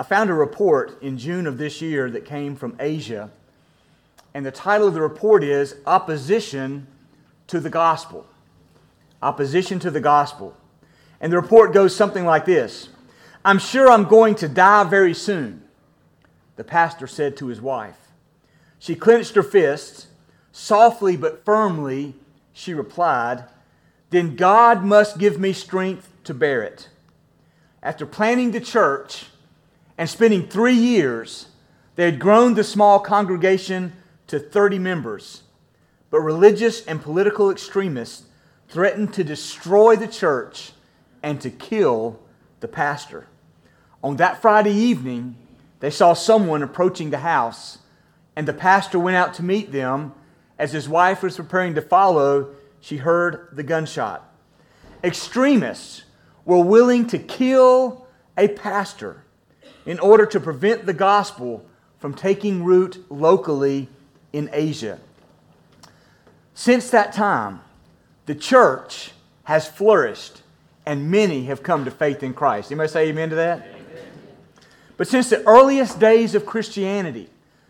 I found a report in June of this year that came from Asia, and the title of the report is Opposition to the Gospel. Opposition to the Gospel. And the report goes something like this I'm sure I'm going to die very soon, the pastor said to his wife. She clenched her fists. Softly but firmly, she replied, Then God must give me strength to bear it. After planting the church and spending three years, they had grown the small congregation to 30 members. But religious and political extremists threatened to destroy the church and to kill the pastor. On that Friday evening, they saw someone approaching the house, and the pastor went out to meet them. As his wife was preparing to follow, she heard the gunshot. Extremists were willing to kill a pastor in order to prevent the gospel from taking root locally in Asia. Since that time, the church has flourished and many have come to faith in Christ. Anybody say amen to that? But since the earliest days of Christianity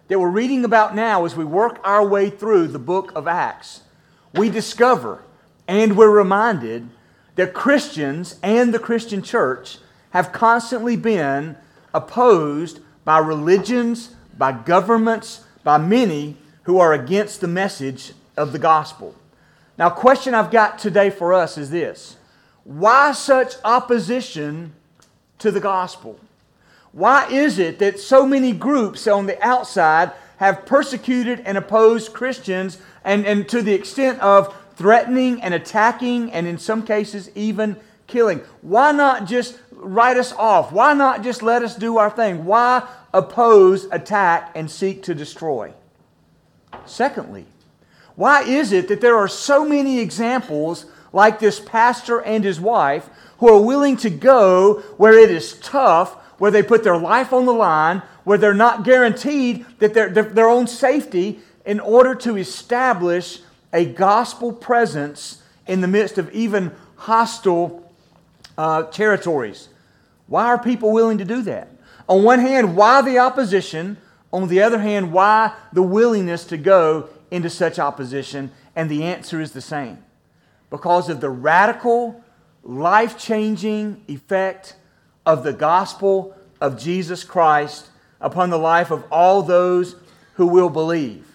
that we're reading about now as we work our way through the book of Acts, we discover and we're reminded that Christians and the Christian church have constantly been opposed by religions, by governments, by many who are against the message of the gospel. Now, question I've got today for us is this Why such opposition to the gospel? Why is it that so many groups on the outside have persecuted and opposed Christians and, and to the extent of threatening and attacking and in some cases even killing? Why not just write us off? Why not just let us do our thing? Why oppose, attack, and seek to destroy? Secondly, why is it that there are so many examples like this pastor and his wife who are willing to go where it is tough, where they put their life on the line, where they're not guaranteed that their, their own safety in order to establish a gospel presence in the midst of even hostile uh, territories? Why are people willing to do that? On one hand, why the opposition? On the other hand, why the willingness to go into such opposition? And the answer is the same because of the radical, life changing effect of the gospel of Jesus Christ upon the life of all those who will believe.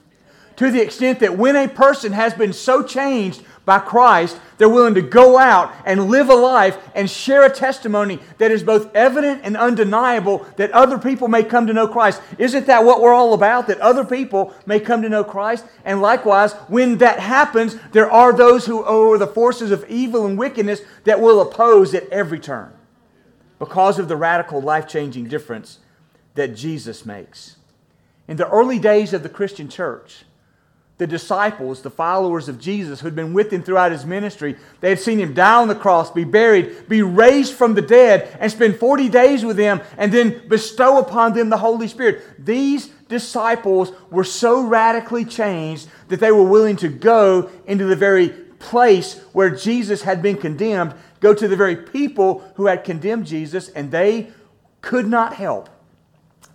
To the extent that when a person has been so changed by Christ, they're willing to go out and live a life and share a testimony that is both evident and undeniable that other people may come to know Christ. Isn't that what we're all about? That other people may come to know Christ? And likewise, when that happens, there are those who are the forces of evil and wickedness that will oppose at every turn because of the radical life changing difference that Jesus makes. In the early days of the Christian church, the disciples, the followers of Jesus who had been with him throughout his ministry, they had seen him die on the cross, be buried, be raised from the dead, and spend 40 days with him, and then bestow upon them the Holy Spirit. These disciples were so radically changed that they were willing to go into the very place where Jesus had been condemned, go to the very people who had condemned Jesus, and they could not help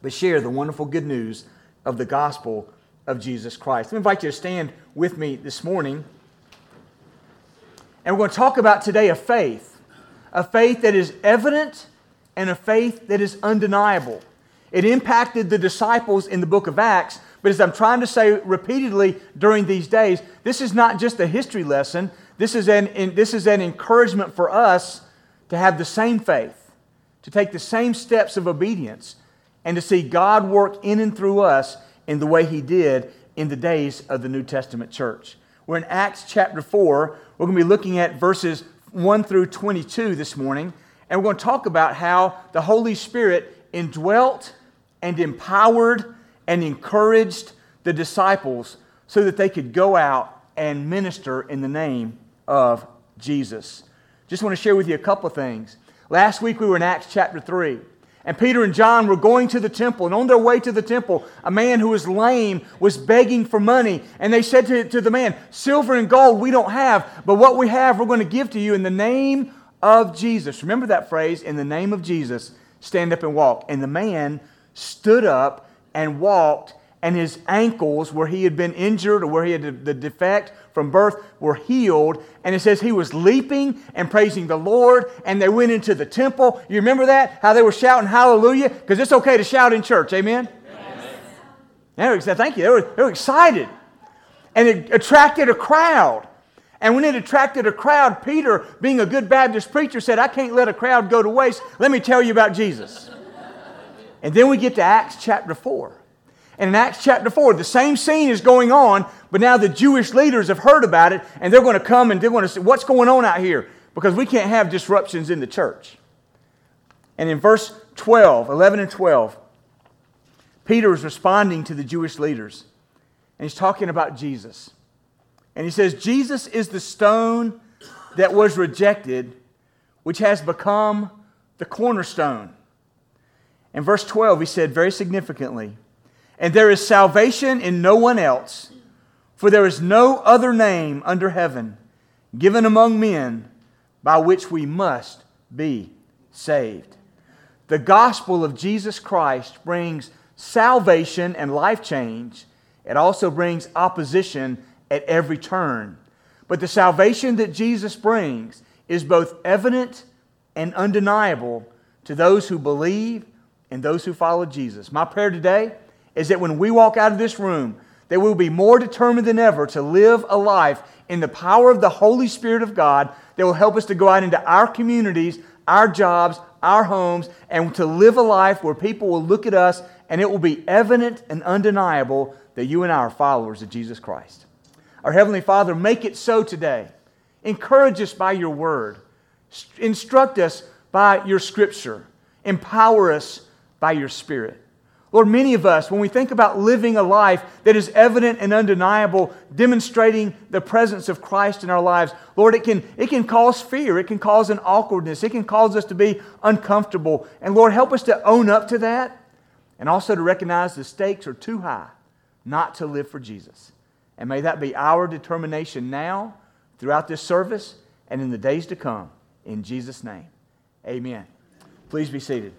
but share the wonderful good news of the gospel of Jesus Christ. Me invite you to stand with me this morning. And we're going to talk about today a faith, a faith that is evident and a faith that is undeniable. It impacted the disciples in the book of Acts, but as I'm trying to say repeatedly during these days, this is not just a history lesson. This is an, this is an encouragement for us to have the same faith, to take the same steps of obedience, and to see God work in and through us in the way he did in the days of the New Testament church. We're in Acts chapter 4. We're going to be looking at verses 1 through 22 this morning, and we're going to talk about how the Holy Spirit indwelt and empowered and encouraged the disciples so that they could go out and minister in the name of Jesus. Just want to share with you a couple of things. Last week we were in Acts chapter 3. And Peter and John were going to the temple, and on their way to the temple, a man who was lame was begging for money. And they said to, to the man, Silver and gold we don't have, but what we have we're going to give to you in the name of Jesus. Remember that phrase, in the name of Jesus. stand up and walk. And the man stood up and walked, and his ankles, where he had been injured or where he had the defect from birth, were healed. And it says he was leaping and praising the Lord, and they went into the temple. You remember that? How they were shouting hallelujah? Because it's okay to shout in church. Amen? Yes. Thank you. They were, they were excited. And it attracted a crowd. And when it attracted a crowd, Peter, being a good Baptist preacher, said, I can't let a crowd go to waste. Let me tell you about Jesus. and then we get to Acts chapter 4. And in Acts chapter 4, the same scene is going on, but now the Jewish leaders have heard about it, and they're going to come and they're going to say, What's going on out here? Because we can't have disruptions in the church. And in verse 12, 11 and 12, Peter is responding to the Jewish leaders, and he's talking about Jesus. And he says, Jesus is the stone that was rejected, which has become the cornerstone. In verse 12, he said very significantly, And there is salvation in no one else, for there is no other name under heaven given among men by which we must be saved. The gospel of Jesus Christ brings salvation and life change. It also brings opposition at every turn. But the salvation that Jesus brings is both evident and undeniable to those who believe and those who follow Jesus. My prayer today is that when we walk out of this room, that we will be more determined than ever to live a life in the power of the Holy Spirit of God that will help us to go out into our communities, our jobs, our homes, and to live a life where people will look at us and it will be evident and undeniable that you and I are followers of Jesus Christ. Our Heavenly Father, make it so today. Encourage us by your word. Instruct us by your scripture. Empower us by your spirit. Lord, many of us, when we think about living a life that is evident and undeniable, demonstrating the presence of Christ in our lives, Lord, it can, it can cause fear. It can cause an awkwardness. It can cause us to be uncomfortable. And Lord, help us to own up to that and also to recognize the stakes are too high not to live for Jesus. And may that be our determination now, throughout this service, and in the days to come. In Jesus' name, amen. Please be seated.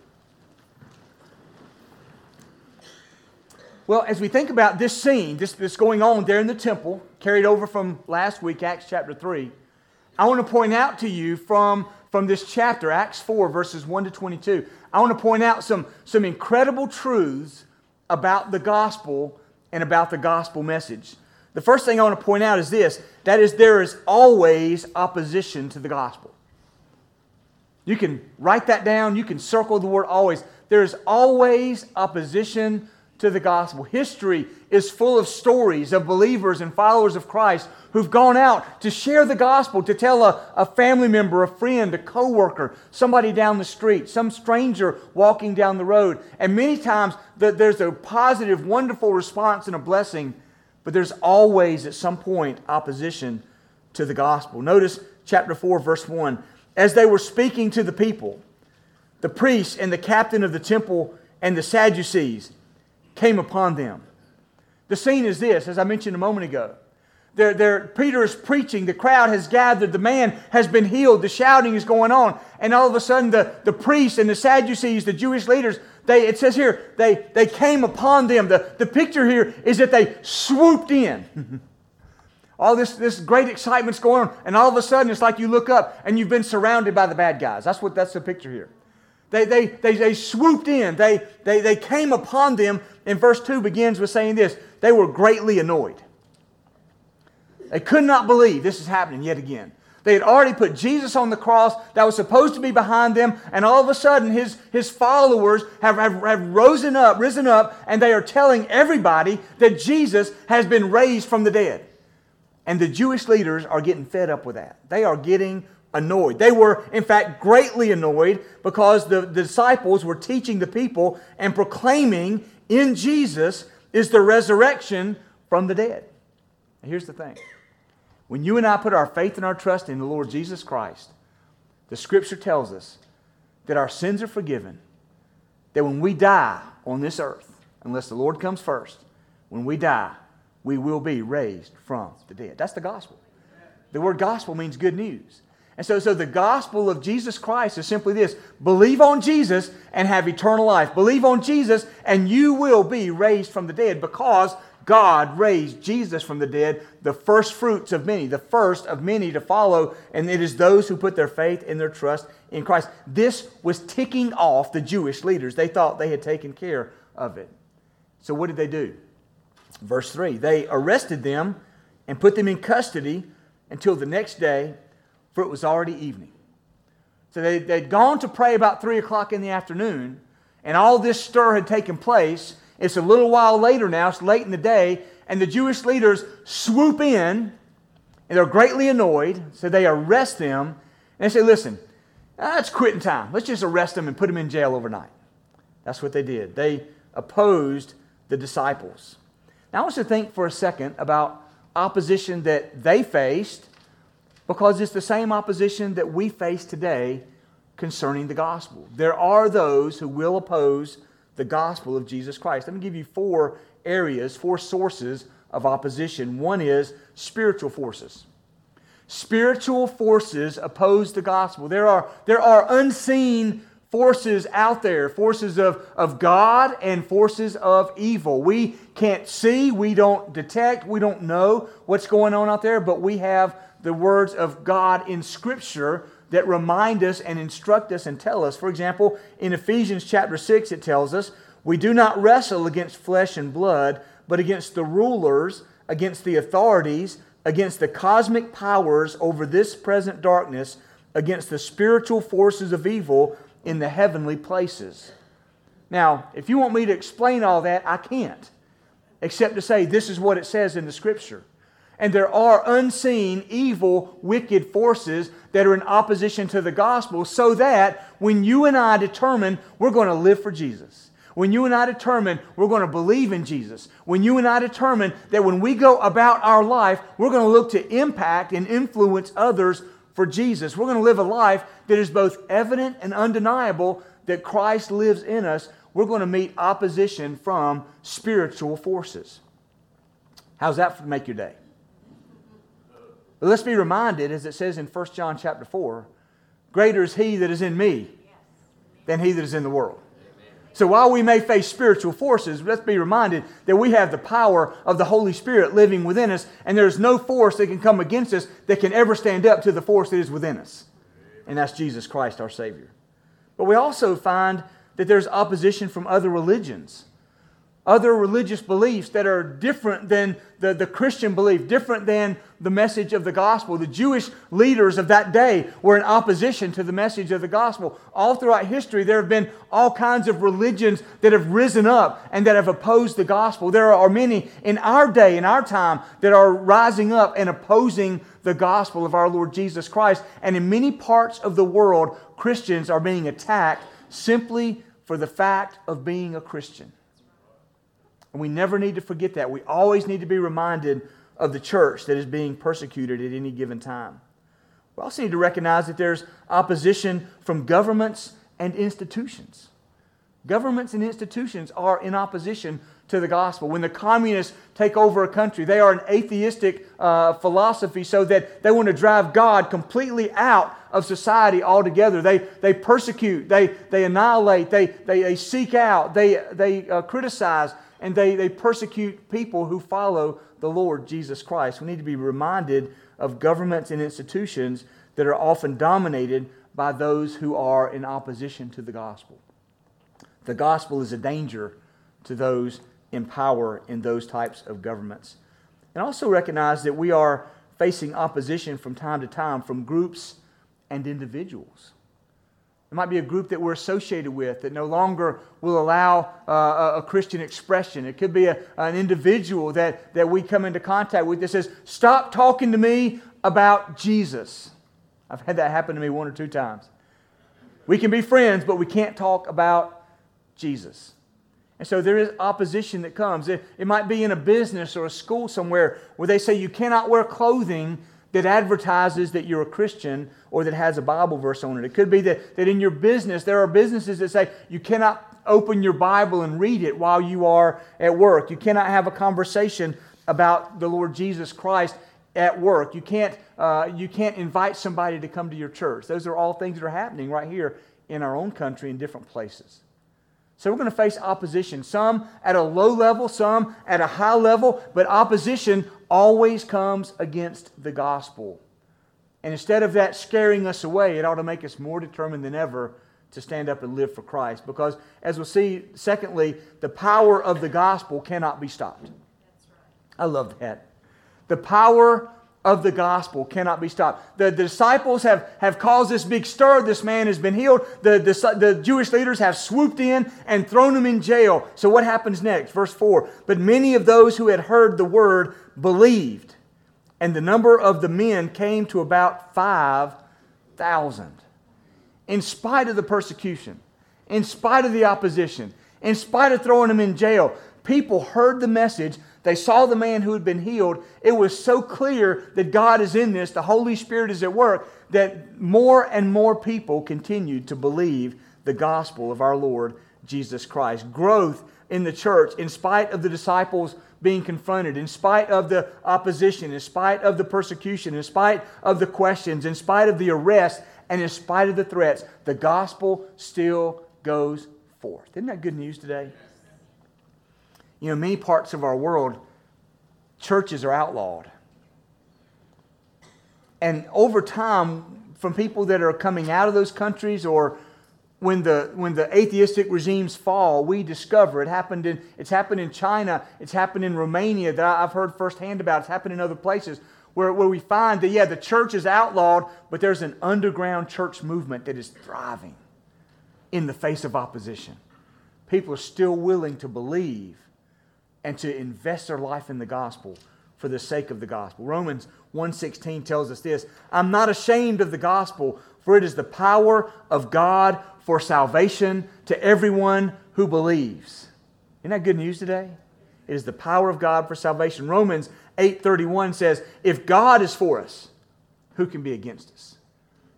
Well, as we think about this scene, this, this going on there in the temple, carried over from last week, Acts chapter 3, I want to point out to you from, from this chapter, Acts 4, verses 1 to 22, I want to point out some, some incredible truths about the gospel and about the gospel message. The first thing I want to point out is this that is, there is always opposition to the gospel. You can write that down, you can circle the word always. There is always opposition to the gospel. History is full of stories of believers and followers of Christ who've gone out to share the gospel, to tell a, a family member, a friend, a coworker, somebody down the street, some stranger walking down the road. And many times the, there's a positive, wonderful response and a blessing but there's always, at some point, opposition to the gospel. Notice chapter 4, verse 1. As they were speaking to the people, the priests and the captain of the temple and the Sadducees came upon them. The scene is this, as I mentioned a moment ago. They're, they're, Peter is preaching, the crowd has gathered, the man has been healed, the shouting is going on, and all of a sudden the, the priests and the Sadducees, the Jewish leaders, they, it says here, they, they came upon them. The, the picture here is that they swooped in. all this, this great excitement's going on, and all of a sudden it's like you look up and you've been surrounded by the bad guys. That's what that's the picture here. They, they, they, they swooped in, they, they, they came upon them, and verse 2 begins with saying this they were greatly annoyed. They could not believe this is happening yet again. They had already put Jesus on the cross that was supposed to be behind them, and all of a sudden his, his followers have, have, have risen up, risen up, and they are telling everybody that Jesus has been raised from the dead. And the Jewish leaders are getting fed up with that. They are getting annoyed. They were, in fact, greatly annoyed because the, the disciples were teaching the people and proclaiming in Jesus is the resurrection from the dead. here's the thing when you and I put our faith and our trust in the Lord Jesus Christ, the scripture tells us that our sins are forgiven, that when we die on this earth, unless the Lord comes first, when we die, we will be raised from the dead. That's the gospel. The word gospel means good news. And so, so the gospel of Jesus Christ is simply this believe on Jesus and have eternal life. Believe on Jesus and you will be raised from the dead because God raised Jesus from the dead, the first fruits of many, the first of many to follow, and it is those who put their faith and their trust in Christ. This was ticking off the Jewish leaders. They thought they had taken care of it. So, what did they do? Verse 3 They arrested them and put them in custody until the next day, for it was already evening. So, they, they'd gone to pray about 3 o'clock in the afternoon, and all this stir had taken place. It's a little while later now, it's late in the day, and the Jewish leaders swoop in, and they're greatly annoyed, so they arrest them, and they say, Listen, that's quitting time. Let's just arrest them and put them in jail overnight. That's what they did. They opposed the disciples. Now, I want you to think for a second about opposition that they faced because it's the same opposition that we face today concerning the gospel. There are those who will oppose the gospel of Jesus Christ. Let me give you four areas, four sources of opposition. One is spiritual forces. Spiritual forces oppose the gospel. There are, there are unseen forces out there forces of, of God and forces of evil. We can't see, we don't detect, we don't know what's going on out there, but we have the words of God in Scripture that remind us and instruct us and tell us. For example, in Ephesians chapter 6, it tells us, We do not wrestle against flesh and blood, but against the rulers, against the authorities, against the cosmic powers over this present darkness, against the spiritual forces of evil in the heavenly places. Now, if you want me to explain all that, I can't, except to say this is what it says in the Scripture. And there are unseen, evil, wicked forces that are in opposition to the gospel, so that when you and I determine we're going to live for Jesus, when you and I determine we're going to believe in Jesus, when you and I determine that when we go about our life, we're going to look to impact and influence others for Jesus. We're going to live a life that is both evident and undeniable that Christ lives in us. We're going to meet opposition from spiritual forces. How's that make your day? let's be reminded, as it says in 1 John chapter 4, greater is he that is in me than he that is in the world. So while we may face spiritual forces, let's be reminded that we have the power of the Holy Spirit living within us, and there's no force that can come against us that can ever stand up to the force that is within us. And that's Jesus Christ, our Savior. But we also find that there's opposition from other religions other religious beliefs that are different than the, the Christian belief, different than the message of the gospel. The Jewish leaders of that day were in opposition to the message of the gospel. All throughout history, there have been all kinds of religions that have risen up and that have opposed the gospel. There are many in our day, in our time, that are rising up and opposing the gospel of our Lord Jesus Christ. And in many parts of the world, Christians are being attacked simply for the fact of being a Christian. And we never need to forget that. We always need to be reminded of the church that is being persecuted at any given time. We also need to recognize that there's opposition from governments and institutions. Governments and institutions are in opposition to the gospel. When the communists take over a country, they are an atheistic uh, philosophy so that they want to drive God completely out of society altogether. They, they persecute, they, they annihilate, they, they, they seek out, they, they uh, criticize, and they, they persecute people who follow the Lord Jesus Christ. We need to be reminded of governments and institutions that are often dominated by those who are in opposition to the gospel. The gospel is a danger to those in power in those types of governments. And also recognize that we are facing opposition from time to time from groups and individuals. It might be a group that we're associated with that no longer will allow uh, a Christian expression. It could be a, an individual that, that we come into contact with that says, Stop talking to me about Jesus. I've had that happen to me one or two times. We can be friends, but we can't talk about Jesus. And so there is opposition that comes. It, it might be in a business or a school somewhere where they say you cannot wear clothing that advertises that you're a Christian or that has a Bible verse on it. It could be that, that in your business, there are businesses that say you cannot open your Bible and read it while you are at work. You cannot have a conversation about the Lord Jesus Christ at work. You can't, uh, you can't invite somebody to come to your church. Those are all things that are happening right here in our own country in different places. So we're going to face opposition, some at a low level, some at a high level, but opposition always comes against the gospel. And instead of that scaring us away, it ought to make us more determined than ever to stand up and live for Christ. Because, as we'll see, secondly, the power of the gospel cannot be stopped. I love that. The power of the gospel cannot be stopped. The, the, disciples have, have caused this big stir. This man has been healed. The, the, the Jewish leaders have swooped in and thrown him in jail. So, what happens next? Verse 4 But many of those who had heard the word believed, and the number of the men came to about 5,000. In spite of the persecution, in spite of the opposition, in spite of throwing him in jail, people heard the message they saw the man who had been healed. It was so clear that God is in this, the Holy Spirit is at work, that more and more people continued to believe the gospel of our Lord Jesus Christ. Growth in the church, in spite of the disciples being confronted, in spite of the opposition, in spite of the persecution, in spite of the questions, in spite of the arrest, and in spite of the threats, the gospel still goes forth. Isn't that good news today? You know, many parts of our world, churches are outlawed. And over time, from people that are coming out of those countries or when the, when the atheistic regimes fall, we discover it happened in, it's happened in China, it's happened in Romania that I've heard firsthand about, it's happened in other places where, where we find that, yeah, the church is outlawed, but there's an underground church movement that is thriving in the face of opposition. People are still willing to believe and to invest their life in the gospel for the sake of the gospel. Romans 1:16 tells us this, I'm not ashamed of the gospel, for it is the power of God for salvation to everyone who believes. Isn't that good news today? It is the power of God for salvation. Romans 8:31 says, "If God is for us, who can be against us?"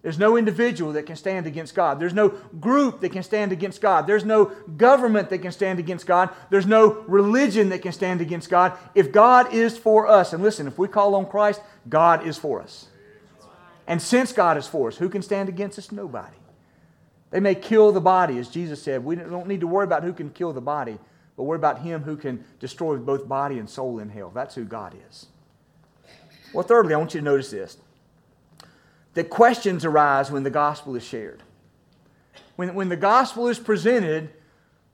There's no individual that can stand against God. There's no group that can stand against God. There's no government that can stand against God. There's no religion that can stand against God. If God is for us, and listen, if we call on Christ, God is for us. And since God is for us, who can stand against us? Nobody. They may kill the body, as Jesus said. We don't need to worry about who can kill the body, but worry about him who can destroy both body and soul in hell. That's who God is. Well, thirdly, I want you to notice this that questions arise when the gospel is shared. When, when the gospel is presented,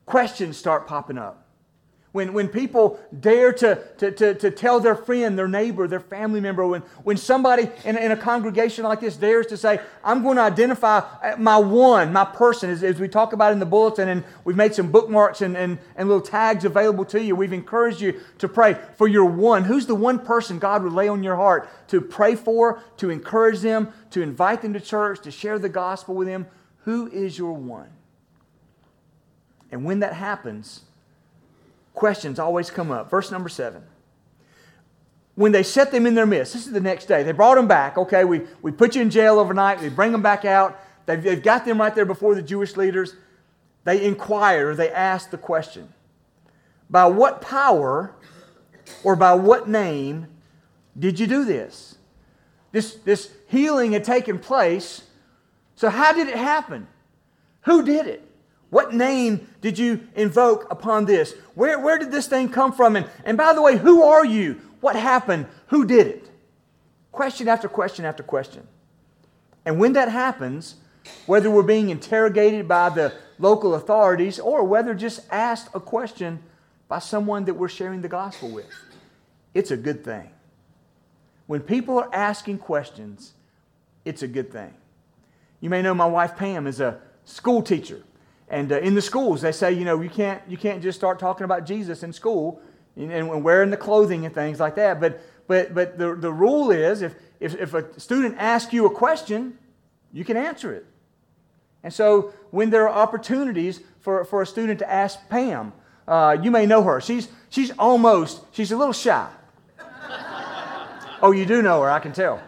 questions start popping up. When, when people dare to, to, to, to tell their friend, their neighbor, their family member, when, when somebody in, in a congregation like this dares to say, I'm going to identify uh, my one, my person, as, as we talk about in the bulletin, and we've made some bookmarks and, and, and little tags available to you. We've encouraged you to pray for your one. Who's the one person God would lay on your heart to pray for, to encourage them, to invite them to church, to share the gospel with them? Who is your one? And when that happens, questions always come up. Verse number seven. When they set them in their midst, this is the next day. They brought them back. Okay, we, we put you in jail overnight. We bring them back out. They've, they've got them right there before the Jewish leaders. They inquire, they ask the question By what power or by what name did you do this? This, this healing had taken place. So, how did it happen? Who did it? What name did you invoke upon this? Where, where did this thing come from? And, and by the way, who are you? What happened? Who did it? Question after question after question. And when that happens, whether we're being interrogated by the local authorities or whether just asked a question by someone that we're sharing the gospel with, it's a good thing. When people are asking questions, it's a good thing. You may know my wife Pam is a school teacher. And uh, in the schools, they say, you know, you can't, you can't just start talking about Jesus in school and, and wearing the clothing and things like that. But, but, but the, the rule is if, if, if a student asks you a question, you can answer it. And so when there are opportunities for, for a student to ask Pam, uh, you may know her. She's, she's almost, she's a little shy. oh, you do know her, I can tell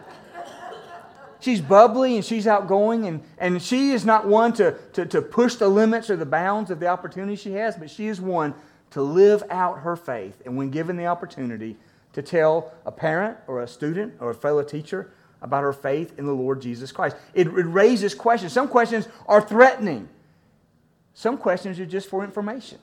she's bubbly and she's outgoing, and, and she is not one to, to, to push the limits or the bounds of the opportunity she has, but she is one to live out her faith, and when given the opportunity, to tell a parent or a student or a fellow teacher about her faith in the Lord Jesus Christ. It, it raises questions. Some questions are threatening, some questions are just for information.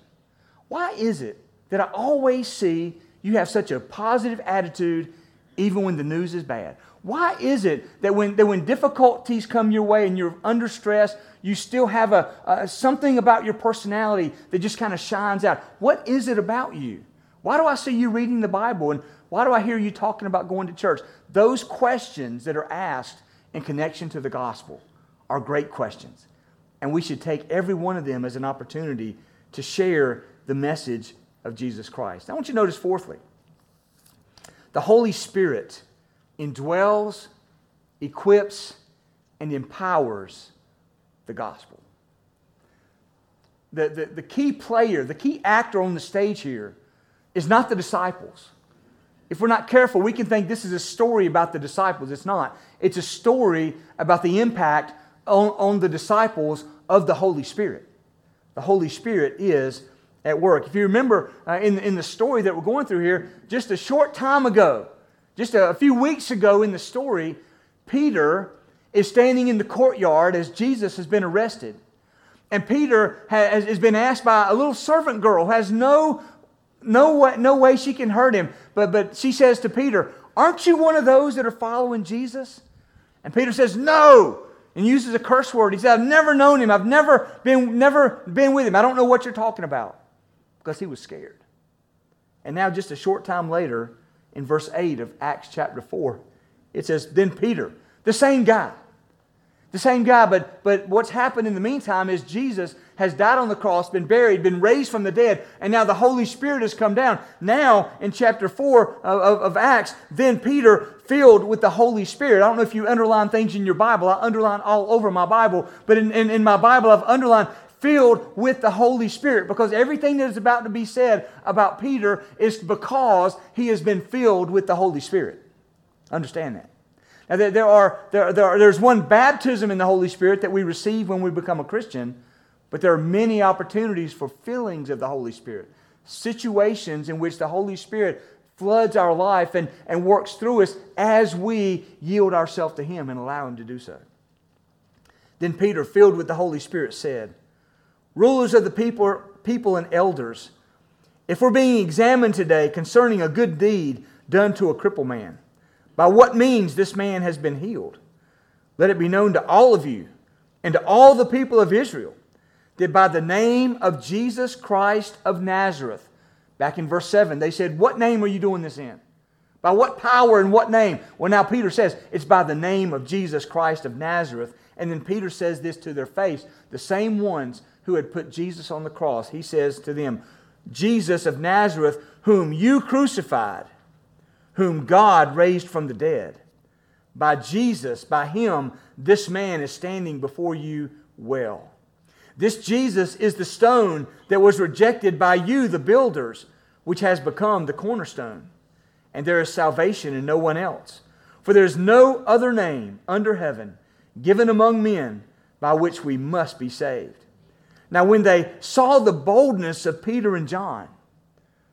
Why is it that I always see you have such a positive attitude even when the news is bad? Why is it that when, that when difficulties come your way and you're under stress, you still have a, a something about your personality that just kind of shines out? What is it about you? Why do I see you reading the Bible? And why do I hear you talking about going to church? Those questions that are asked in connection to the gospel are great questions. And we should take every one of them as an opportunity to share the message of Jesus Christ. I want you to notice, fourthly, the Holy Spirit indwells, equips, and empowers the gospel. The, the, the key player, the key actor on the stage here is not the disciples. If we're not careful, we can think this is a story about the disciples. It's not. It's a story about the impact on, on the disciples of the Holy Spirit. The Holy Spirit is at work. If you remember uh, in, in the story that we're going through here, just a short time ago, just a, few weeks ago in the story, Peter is standing in the courtyard as Jesus has been arrested. And Peter has, has been asked by a little servant girl who has no no way, no way she can hurt him. But, but she says to Peter, Aren't you one of those that are following Jesus? And Peter says, No. And uses a curse word. He said, I've never known him. I've never been, never been with him. I don't know what you're talking about. Because he was scared. And now, just a short time later, in verse 8 of Acts chapter 4, it says, Then Peter, the same guy, the same guy, but, but what's happened in the meantime is Jesus has died on the cross, been buried, been raised from the dead, and now the Holy Spirit has come down. Now, in chapter 4 of, of, of, Acts, then Peter, filled with the Holy Spirit. I don't know if you underline things in your Bible. I underline all over my Bible, but in, in, in my Bible, I've underlined filled with the Holy Spirit because everything that is about to be said about Peter is because he has been filled with the Holy Spirit. Understand that. Now, there, are, there, there are, there's one baptism in the Holy Spirit that we receive when we become a Christian, but there are many opportunities for fillings of the Holy Spirit, situations in which the Holy Spirit floods our life and, and works through us as we yield ourselves to Him and allow Him to do so. Then Peter, filled with the Holy Spirit, said, Rulers of the people, people and elders, if we're being examined today concerning a good deed done to a crippled man, by what means this man has been healed, let it be known to all of you and to all the people of Israel that by the name of Jesus Christ of Nazareth, back in verse 7, they said, What name are you doing this in? By what power and what name? Well, now Peter says, It's by the name of Jesus Christ of Nazareth. And then Peter says this to their face the same ones who had put Jesus on the cross. He says to them, Jesus of Nazareth, whom you crucified, whom God raised from the dead. By Jesus, by him, this man is standing before you well. This Jesus is the stone that was rejected by you, the builders, which has become the cornerstone. And there is salvation in no one else. For there is no other name under heaven given among men by which we must be saved. Now, when they saw the boldness of Peter and John,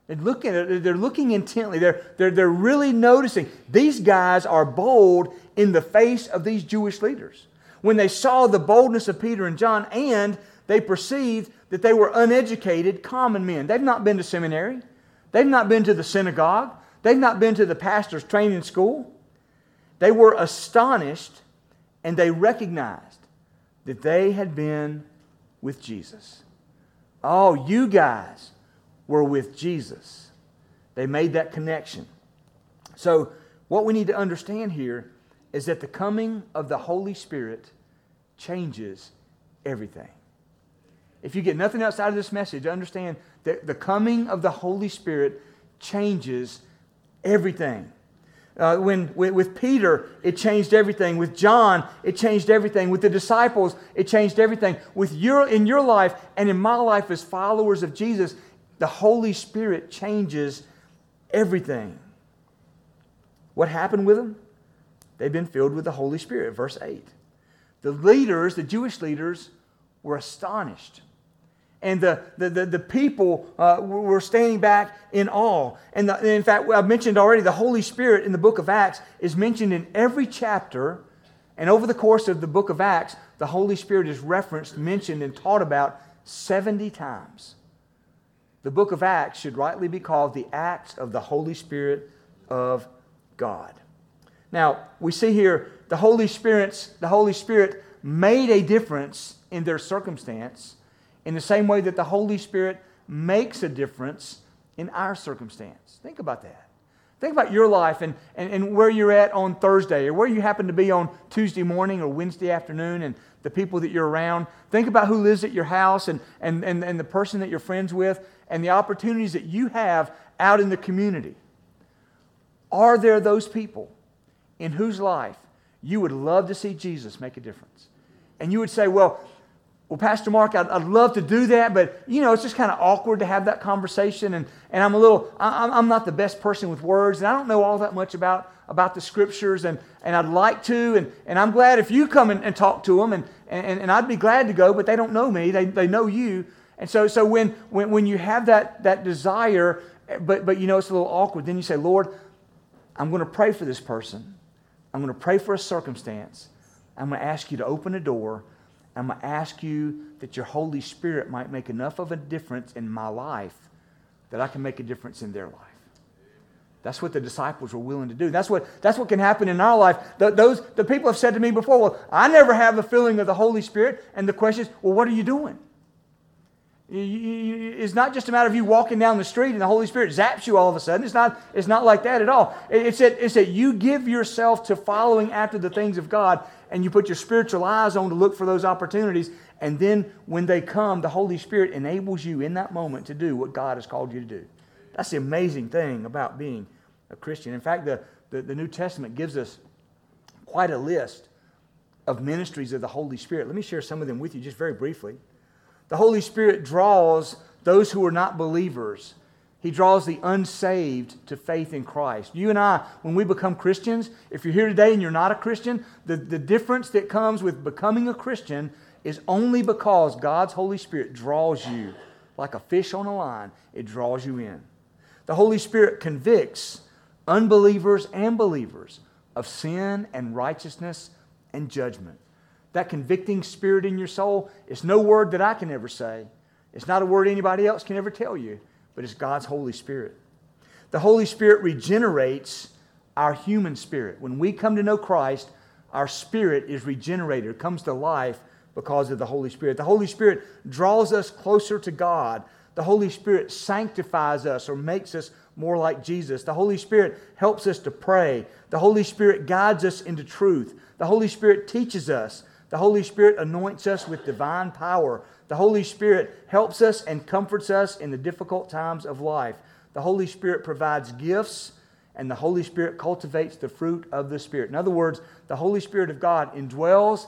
they're looking, they're looking intently. They're, they're, they're really noticing these guys are bold in the face of these Jewish leaders. When they saw the boldness of Peter and John and they perceived that they were uneducated, common men. They've not been to seminary, they've not been to the synagogue, they've not been to the pastor's training school. They were astonished and they recognized that they had been with Jesus. Oh, you guys were with Jesus. They made that connection. So, what we need to understand here is that the coming of the Holy Spirit changes everything. If you get nothing else out of this message, understand that the coming of the Holy Spirit changes everything. Uh, when, with Peter, it changed everything. With John, it changed everything. With the disciples, it changed everything. With your, in your life and in my life as followers of Jesus, the Holy Spirit changes everything. What happened with them? They've been filled with the Holy Spirit. Verse 8. The leaders, the Jewish leaders, were astonished And the, the, the, the people uh, were standing back in awe. And, the, and in fact, I've mentioned already, the Holy Spirit in the book of Acts is mentioned in every chapter. And over the course of the book of Acts, the Holy Spirit is referenced, mentioned, and taught about 70 times. The book of Acts should rightly be called the Acts of the Holy Spirit of God. Now, we see here the Holy Spirit's, the Holy Spirit made a difference in their circumstance in the same way that the Holy Spirit makes a difference in our circumstance. Think about that. Think about your life and, and, and where you're at on Thursday or where you happen to be on Tuesday morning or Wednesday afternoon and the people that you're around. Think about who lives at your house and, and, and, and the person that you're friends with and the opportunities that you have out in the community. Are there those people in whose life you would love to see Jesus make a difference? And you would say, well, well, Pastor Mark, I'd, I'd love to do that, but you know, it's just kind of awkward to have that conversation. And, and I'm a little, I, I'm not the best person with words, and I don't know all that much about, about the scriptures, and, and I'd like to. And, and I'm glad if you come and, and talk to them, and, and, and I'd be glad to go, but they don't know me, they, they know you. And so, so when, when, when you have that, that desire, but, but you know it's a little awkward, then you say, Lord, I'm going to pray for this person. I'm going to pray for a circumstance. I'm going to ask you to open a door. I'm going to ask you that your Holy Spirit might make enough of a difference in my life that I can make a difference in their life. That's what the disciples were willing to do. That's what, that's what can happen in our life. The, those, the people have said to me before, well, I never have a feeling of the Holy Spirit. And the question is, well, what are you doing? It's not just a matter of you walking down the street and the Holy Spirit zaps you all of a sudden. It's not, it's not like that at all. It's that, it's that you give yourself to following after the things of God and you put your spiritual eyes on to look for those opportunities. And then when they come, the Holy Spirit enables you in that moment to do what God has called you to do. That's the amazing thing about being a Christian. In fact, the, the, the New Testament gives us quite a list of ministries of the Holy Spirit. Let me share some of them with you just very briefly. The Holy Spirit draws those who are not believers. He draws the unsaved to faith in Christ. You and I, when we become Christians, if you're here today and you're not a Christian, the, the difference that comes with becoming a Christian is only because God's Holy Spirit draws you like a fish on a line, it draws you in. The Holy Spirit convicts unbelievers and believers of sin and righteousness and judgment that convicting spirit in your soul, is no word that I can ever say. It's not a word anybody else can ever tell you, but it's God's Holy Spirit. The Holy Spirit regenerates our human spirit. When we come to know Christ, our spirit is regenerated, comes to life because of the Holy Spirit. The Holy Spirit draws us closer to God. The Holy Spirit sanctifies us or makes us more like Jesus. The Holy Spirit helps us to pray. The Holy Spirit guides us into truth. The Holy Spirit teaches us. The Holy Spirit anoints us with divine power. The Holy Spirit helps us and comforts us in the difficult times of life. The Holy Spirit provides gifts, and the Holy Spirit cultivates the fruit of the Spirit. In other words, the Holy Spirit of God indwells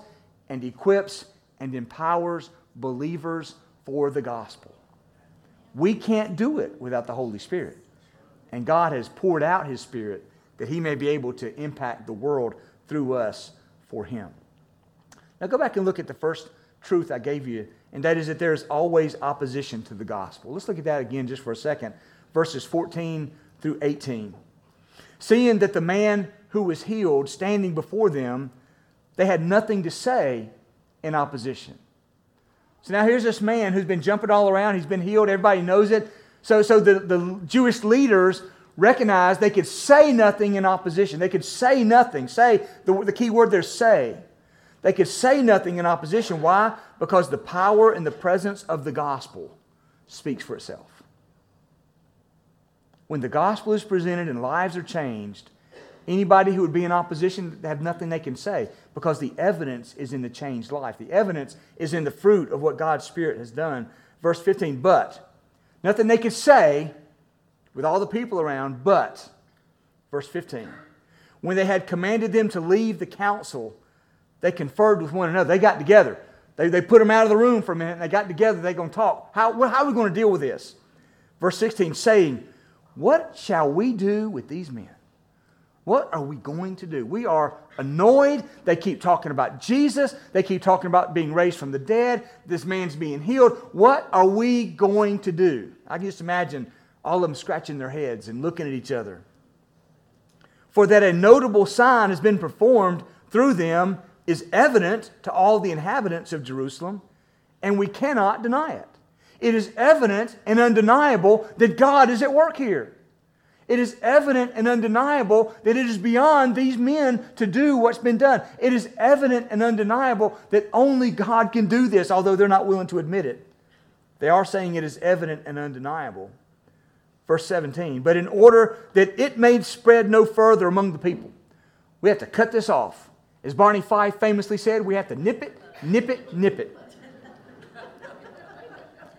and equips and empowers believers for the gospel. We can't do it without the Holy Spirit. And God has poured out His Spirit that He may be able to impact the world through us for Him. Now go back and look at the first truth I gave you, and that is that there is always opposition to the gospel. Let's look at that again just for a second. Verses 14 through 18. Seeing that the man who was healed standing before them, they had nothing to say in opposition. So now here's this man who's been jumping all around. He's been healed. Everybody knows it. So, so the, the Jewish leaders recognized they could say nothing in opposition. They could say nothing. Say, the, the key word there, say. They could say nothing in opposition. Why? Because the power and the presence of the gospel speaks for itself. When the gospel is presented and lives are changed, anybody who would be in opposition have nothing they can say because the evidence is in the changed life. The evidence is in the fruit of what God's Spirit has done. Verse 15, but nothing they could say with all the people around, but, verse 15, when they had commanded them to leave the council, they conferred with one another. They got together. They, they put them out of the room for a minute and they got together. They're going to talk. How, how are we going to deal with this? Verse 16 saying, What shall we do with these men? What are we going to do? We are annoyed. They keep talking about Jesus. They keep talking about being raised from the dead. This man's being healed. What are we going to do? I can just imagine all of them scratching their heads and looking at each other. For that a notable sign has been performed through them is evident to all the inhabitants of Jerusalem, and we cannot deny it. It is evident and undeniable that God is at work here. It is evident and undeniable that it is beyond these men to do what's been done. It is evident and undeniable that only God can do this, although they're not willing to admit it. They are saying it is evident and undeniable. Verse 17, but in order that it may spread no further among the people, we have to cut this off. As Barney Fife famously said, we have to nip it, nip it, nip it.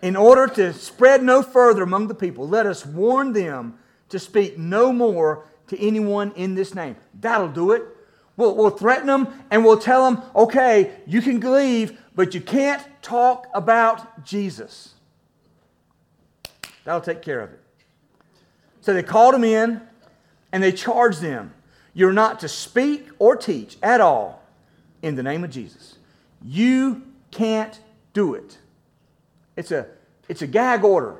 In order to spread no further among the people, let us warn them to speak no more to anyone in this name. That'll do it. We'll, we'll threaten them and we'll tell them, okay, you can leave, but you can't talk about Jesus. That'll take care of it. So they called them in and they charged them you're not to speak or teach at all in the name of Jesus. You can't do it. It's a, it's a gag order.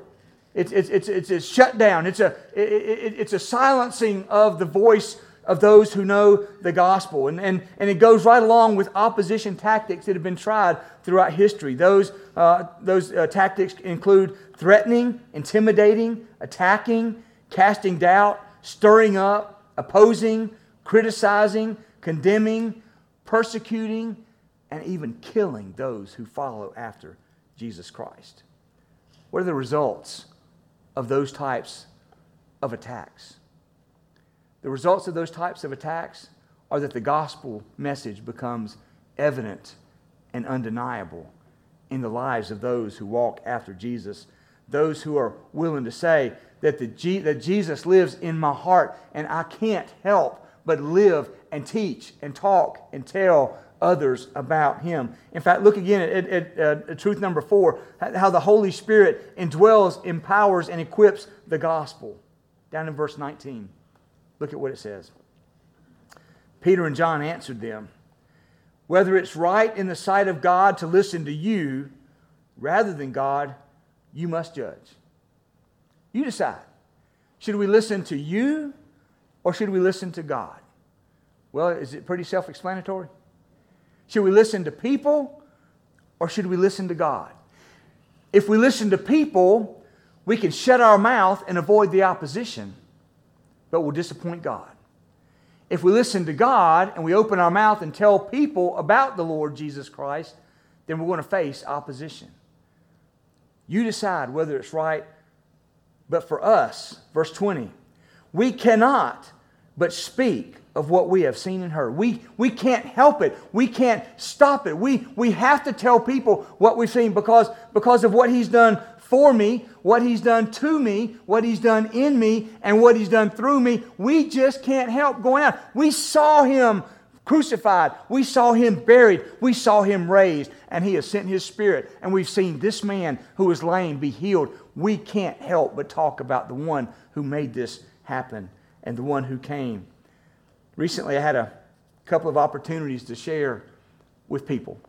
It's, it's, it's, it's a shutdown. It's a, it, it's a silencing of the voice of those who know the gospel. And, and, and it goes right along with opposition tactics that have been tried throughout history. Those, uh, those uh, tactics include threatening, intimidating, attacking, casting doubt, stirring up, opposing, criticizing, condemning, persecuting, and even killing those who follow after Jesus Christ. What are the results of those types of attacks. The results of those types of attacks are that the gospel message becomes evident and undeniable in the lives of those who walk after Jesus, those who are willing to say that, the that Jesus lives in my heart and I can't help but live and teach and talk and tell others about him. In fact, look again at, at, at, truth number four how the Holy Spirit indwells, empowers, and equips the gospel. Down in verse 19. Look at what it says. Peter and John answered them Whether it's right in the sight of God to listen to you rather than God, you must judge. You decide. Should we listen to you or should we listen to God? Well, is it pretty self explanatory? Should we listen to people or should we listen to God? If we listen to people, we can shut our mouth and avoid the opposition, but we'll disappoint God. If we listen to God and we open our mouth and tell people about the Lord Jesus Christ, then we're going to face opposition. You decide whether it's right, but for us, verse 20, we cannot but speak of what we have seen and heard. We, we can't help it. We can't stop it. We, we have to tell people what we've seen because, because of what He's done for me, what He's done to me, what He's done in me, and what He's done through me. We just can't help going out. We saw Him crucified. We saw Him buried. We saw Him raised. And He has sent His Spirit. And we've seen this man who was lame be healed. We can't help but talk about the one who made this happen and the one who came Recently, I had a couple of opportunities to share with people.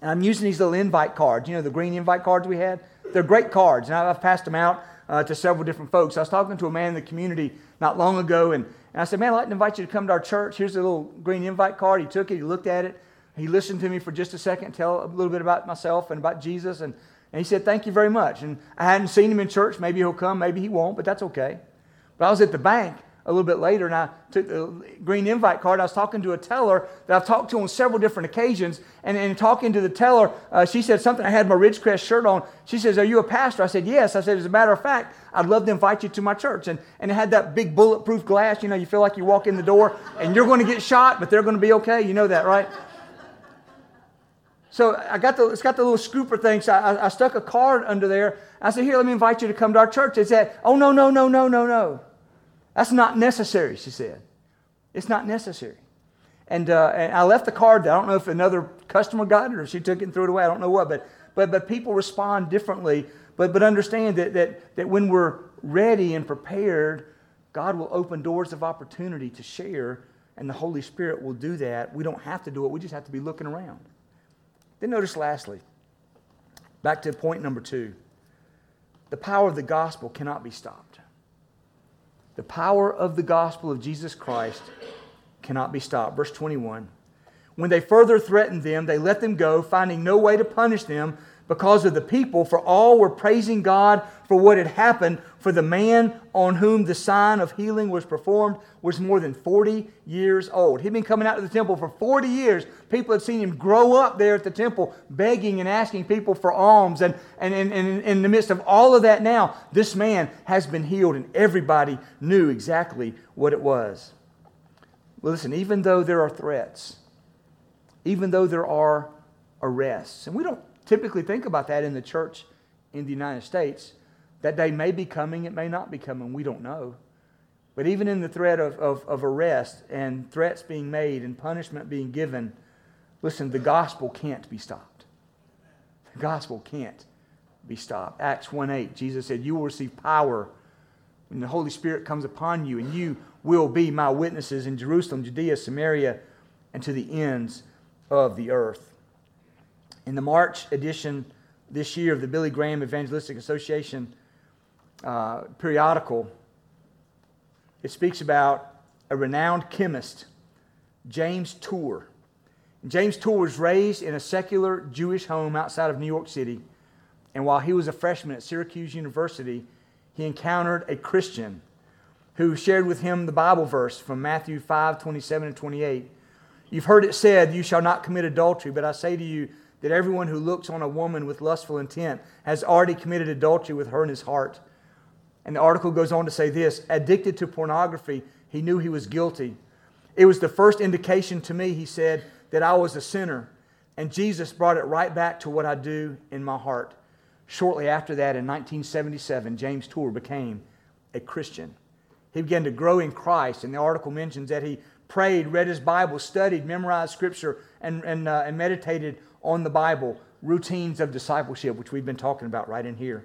And I'm using these little invite cards, you know, the green invite cards we had. They're great cards, and I've passed them out uh, to several different folks. I was talking to a man in the community not long ago, and, and I said, Man, I'd like to invite you to come to our church. Here's a little green invite card. He took it, he looked at it, he listened to me for just a second, tell a little bit about myself and about Jesus, and, and he said, Thank you very much. And I hadn't seen him in church. Maybe he'll come, maybe he won't, but that's okay. But I was at the bank, a little bit later and I took the green invite card. I was talking to a teller that I've talked to on several different occasions. And in talking to the teller, uh, she said something. I had my Ridgecrest shirt on. She says, Are you a pastor? I said, Yes. I said, As a matter of fact, I'd love to invite you to my church. And, and it had that big bulletproof glass. You know, you feel like you walk in the door and you're going to get shot, but they're going to be okay. You know that, right? So I got the, it's got the little scooper thing. So I, I stuck a card under there. I said, Here, let me invite you to come to our church. They said, Oh, no, no, no, no, no, no. That's not necessary, she said. It's not necessary. And, uh, and I left the card. I don't know if another customer got it or she took it and threw it away. I don't know what. But, but, but people respond differently. But, but understand that, that, that when we're ready and prepared, God will open doors of opportunity to share, and the Holy Spirit will do that. We don't have to do it, we just have to be looking around. Then notice lastly, back to point number two the power of the gospel cannot be stopped. The power of the gospel of Jesus Christ cannot be stopped. Verse 21. When they further threatened them, they let them go, finding no way to punish them because of the people, for all were praising God for what had happened. For the man on whom the sign of healing was performed was more than 40 years old. He'd been coming out to the temple for 40 years. People had seen him grow up there at the temple, begging and asking people for alms. And, and, and, and in the midst of all of that now, this man has been healed, and everybody knew exactly what it was. Well, listen, even though there are threats, even though there are arrests, and we don't typically think about that in the church in the United States. That day may be coming, it may not be coming, we don't know. But even in the threat of, of, of arrest and threats being made and punishment being given, listen, the gospel can't be stopped. The gospel can't be stopped. Acts 1 8, Jesus said, You will receive power when the Holy Spirit comes upon you, and you will be my witnesses in Jerusalem, Judea, Samaria, and to the ends of the earth. In the March edition this year of the Billy Graham Evangelistic Association uh, periodical, it speaks about a renowned chemist, James Tour. James Tour was raised in a secular Jewish home outside of New York City. And while he was a freshman at Syracuse University, he encountered a Christian who shared with him the Bible verse from Matthew 5 27 and 28. You've heard it said, You shall not commit adultery, but I say to you, that everyone who looks on a woman with lustful intent has already committed adultery with her in his heart. And the article goes on to say this addicted to pornography, he knew he was guilty. It was the first indication to me, he said, that I was a sinner. And Jesus brought it right back to what I do in my heart. Shortly after that, in 1977, James Tour became a Christian. He began to grow in Christ, and the article mentions that he prayed, read his Bible, studied, memorized Scripture, and, and, uh, and meditated on the Bible, routines of discipleship, which we've been talking about right in here.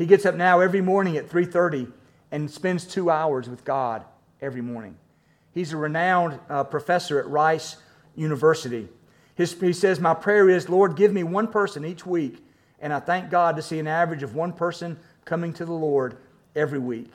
He gets up now every morning at 3:30 and spends two hours with God every morning. He's a renowned uh, professor at Rice University. His, he says, My prayer is, Lord, give me one person each week, and I thank God to see an average of one person coming to the Lord every week.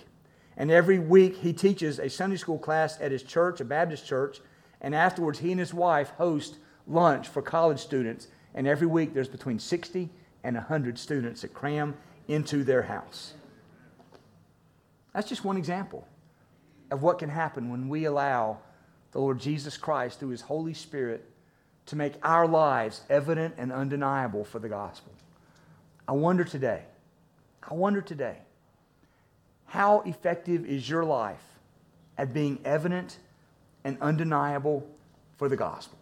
And every week he teaches a Sunday school class at his church, a Baptist church, and afterwards he and his wife host lunch for college students, and every week there's between 60 and 100 students that cram into their house. That's just one example of what can happen when we allow the Lord Jesus Christ, through His Holy Spirit, to make our lives evident and undeniable for the gospel. I wonder today, I wonder today, how effective is your life at being evident and undeniable for the gospel?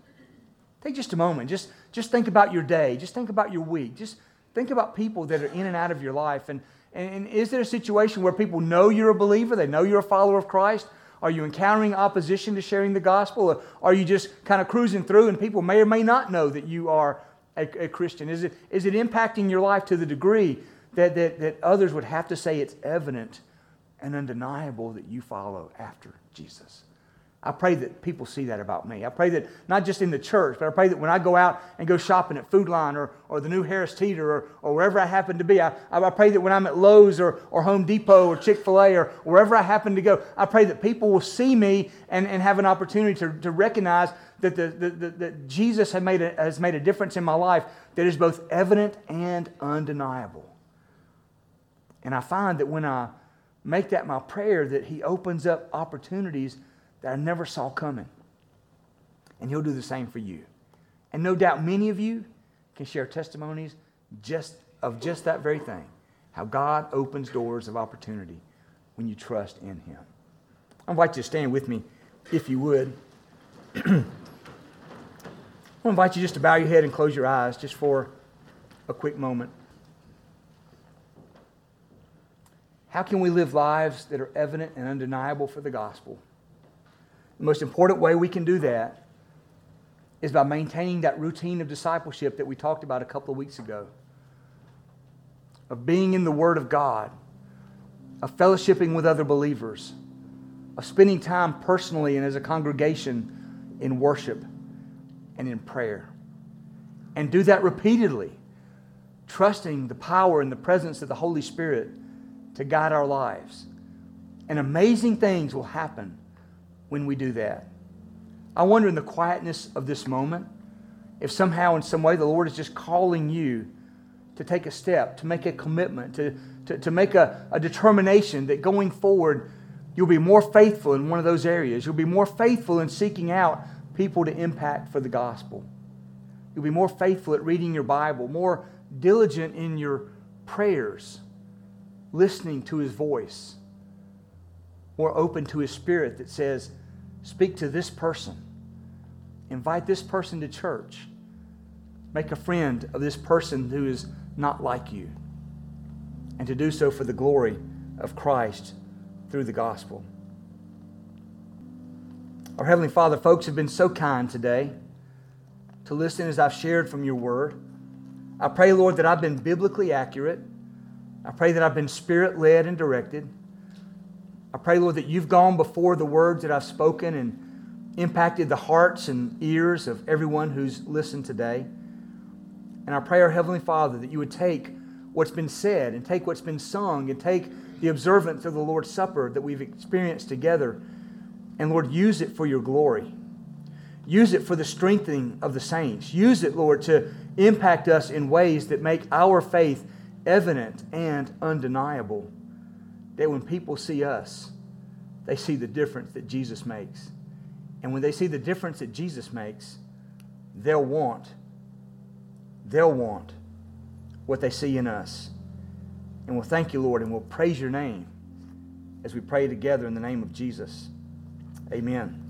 Take just a moment. Just, just think about your day. Just think about your week. Just think about people that are in and out of your life. And, and, is there a situation where people know you're a believer? They know you're a follower of Christ? Are you encountering opposition to sharing the gospel? Or are you just kind of cruising through and people may or may not know that you are a, a Christian? Is it, is it impacting your life to the degree that, that, that others would have to say it's evident and undeniable that you follow after Jesus? I pray that people see that about me. I pray that not just in the church, but I pray that when I go out and go shopping at Food Lion or, or the new Harris Teeter or, or wherever I happen to be, I, I pray that when I'm at Lowe's or, or Home Depot or Chick fil A or wherever I happen to go, I pray that people will see me and, and have an opportunity to, to recognize that, the, the, the, that Jesus has made, a, has made a difference in my life that is both evident and undeniable. And I find that when I make that my prayer, that He opens up opportunities that I never saw coming. And He'll do the same for you. And no doubt many of you can share testimonies just of just that very thing how God opens doors of opportunity when you trust in Him. I invite you to stand with me if you would. I invite you just to bow your head and close your eyes just for a quick moment. How can we live lives that are evident and undeniable for the gospel? The most important way we can do that is by maintaining that routine of discipleship that we talked about a couple of weeks ago, of being in the Word of God, of fellowshipping with other believers, of spending time personally and as a congregation in worship and in prayer. And do that repeatedly, trusting the power and the presence of the Holy Spirit to guide our lives. And amazing things will happen when we do that. I wonder in the quietness of this moment if somehow, in some way, the Lord is just calling you to take a step, to make a commitment, to, to, to make a, a determination that going forward, you'll be more faithful in one of those areas. You'll be more faithful in seeking out people to impact for the gospel. You'll be more faithful at reading your Bible, more diligent in your prayers, listening to his voice, more open to his spirit that says, Speak to this person, invite this person to church, make a friend of this person who is not like you, and to do so for the glory of Christ through the gospel. Our Heavenly Father, folks have been so kind today to listen as I've shared from your word. I pray, Lord, that I've been biblically accurate. I pray that I've been spirit led and directed. I pray, Lord, that you've gone before the words that I've spoken and impacted the hearts and ears of everyone who's listened today. And I pray, our Heavenly Father, that you would take what's been said and take what's been sung and take the observance of the Lord's Supper that we've experienced together and, Lord, use it for your glory. Use it for the strengthening of the saints. Use it, Lord, to impact us in ways that make our faith evident and undeniable. That when people see us, they see the difference that Jesus makes. And when they see the difference that Jesus makes, they'll want, they'll want what they see in us. And we'll thank you, Lord, and we'll praise your name as we pray together in the name of Jesus. Amen.